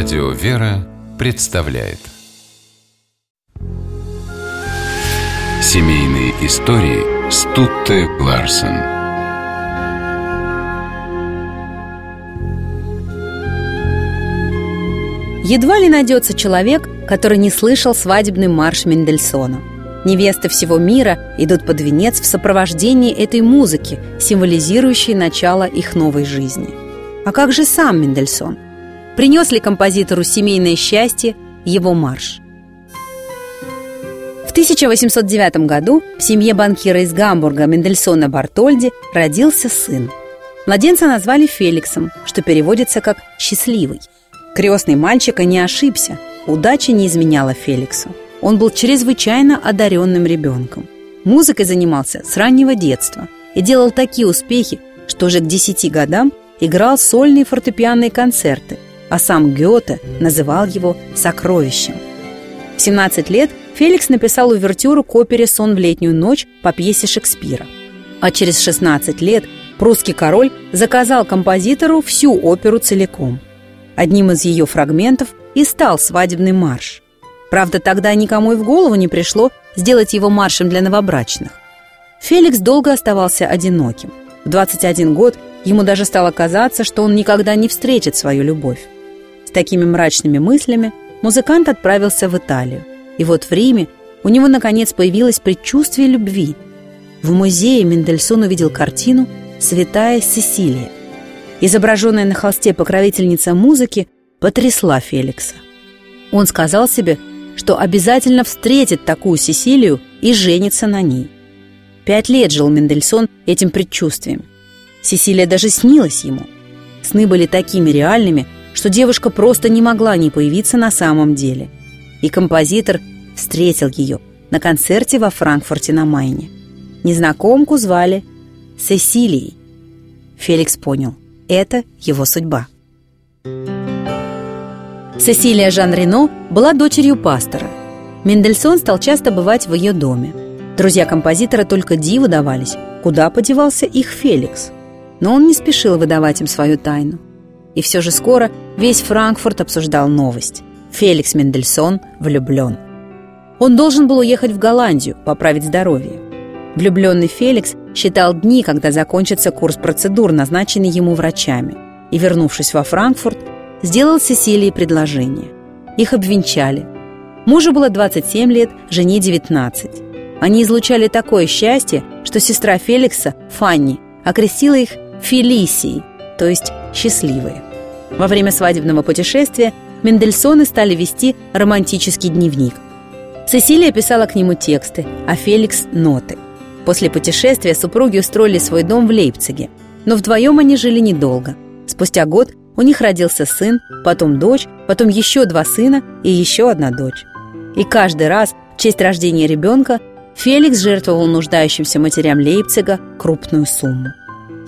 Радио «Вера» представляет Семейные истории Стутте Ларсен Едва ли найдется человек, который не слышал свадебный марш Мендельсона. Невесты всего мира идут под венец в сопровождении этой музыки, символизирующей начало их новой жизни. А как же сам Мендельсон – Принес ли композитору семейное счастье его марш? В 1809 году в семье банкира из Гамбурга Мендельсона Бартольди родился сын. Младенца назвали Феликсом, что переводится как «счастливый». Крестный мальчика не ошибся, удача не изменяла Феликсу. Он был чрезвычайно одаренным ребенком. Музыкой занимался с раннего детства и делал такие успехи, что уже к 10 годам играл сольные фортепианные концерты – а сам Гёте называл его «сокровищем». В 17 лет Феликс написал увертюру к опере «Сон в летнюю ночь» по пьесе Шекспира. А через 16 лет прусский король заказал композитору всю оперу целиком. Одним из ее фрагментов и стал свадебный марш. Правда, тогда никому и в голову не пришло сделать его маршем для новобрачных. Феликс долго оставался одиноким. В 21 год ему даже стало казаться, что он никогда не встретит свою любовь. С такими мрачными мыслями музыкант отправился в Италию. И вот в Риме у него, наконец, появилось предчувствие любви. В музее Мендельсон увидел картину «Святая Сесилия». Изображенная на холсте покровительница музыки потрясла Феликса. Он сказал себе, что обязательно встретит такую Сесилию и женится на ней. Пять лет жил Мендельсон этим предчувствием. Сесилия даже снилась ему. Сны были такими реальными – что девушка просто не могла не появиться на самом деле. И композитор встретил ее на концерте во Франкфурте на Майне. Незнакомку звали Сесилией. Феликс понял, это его судьба. Сесилия Жан Рено была дочерью пастора. Мендельсон стал часто бывать в ее доме. Друзья композитора только диву давались, куда подевался их Феликс. Но он не спешил выдавать им свою тайну. И все же скоро весь Франкфурт обсуждал новость. Феликс Мендельсон влюблен. Он должен был уехать в Голландию, поправить здоровье. Влюбленный Феликс считал дни, когда закончится курс процедур, назначенный ему врачами. И, вернувшись во Франкфурт, сделал Сесилии предложение. Их обвенчали. Мужу было 27 лет, жене 19. Они излучали такое счастье, что сестра Феликса, Фанни, окрестила их Фелисией, то есть счастливые. Во время свадебного путешествия Мендельсоны стали вести романтический дневник. Цесилия писала к нему тексты, а Феликс – ноты. После путешествия супруги устроили свой дом в Лейпциге. Но вдвоем они жили недолго. Спустя год у них родился сын, потом дочь, потом еще два сына и еще одна дочь. И каждый раз в честь рождения ребенка Феликс жертвовал нуждающимся матерям Лейпцига крупную сумму.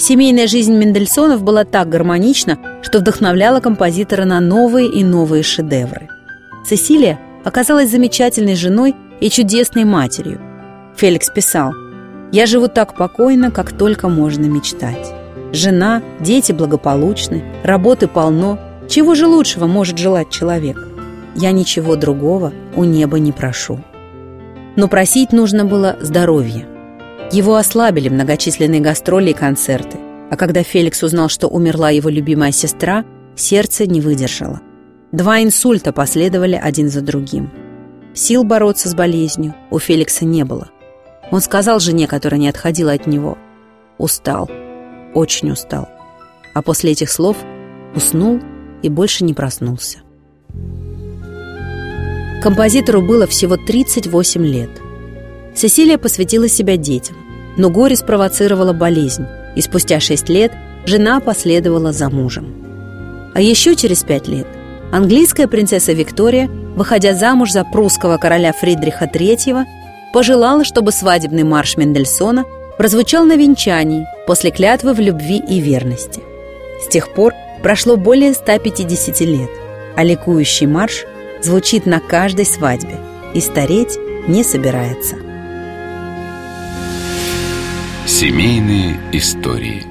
Семейная жизнь Мендельсонов была так гармонична, что вдохновляла композитора на новые и новые шедевры. Цесилия оказалась замечательной женой и чудесной матерью. Феликс писал «Я живу так покойно, как только можно мечтать. Жена, дети благополучны, работы полно. Чего же лучшего может желать человек? Я ничего другого у неба не прошу». Но просить нужно было здоровья. Его ослабили многочисленные гастроли и концерты. А когда Феликс узнал, что умерла его любимая сестра, сердце не выдержало. Два инсульта последовали один за другим. Сил бороться с болезнью у Феликса не было. Он сказал жене, которая не отходила от него, «Устал, очень устал». А после этих слов уснул и больше не проснулся. Композитору было всего 38 лет – Сесилия посвятила себя детям, но горе спровоцировала болезнь, и спустя шесть лет жена последовала за мужем. А еще через пять лет английская принцесса Виктория, выходя замуж за прусского короля Фридриха III, пожелала, чтобы свадебный марш Мендельсона прозвучал на венчании после клятвы в любви и верности. С тех пор прошло более 150 лет, а ликующий марш звучит на каждой свадьбе и стареть не собирается. Семейные истории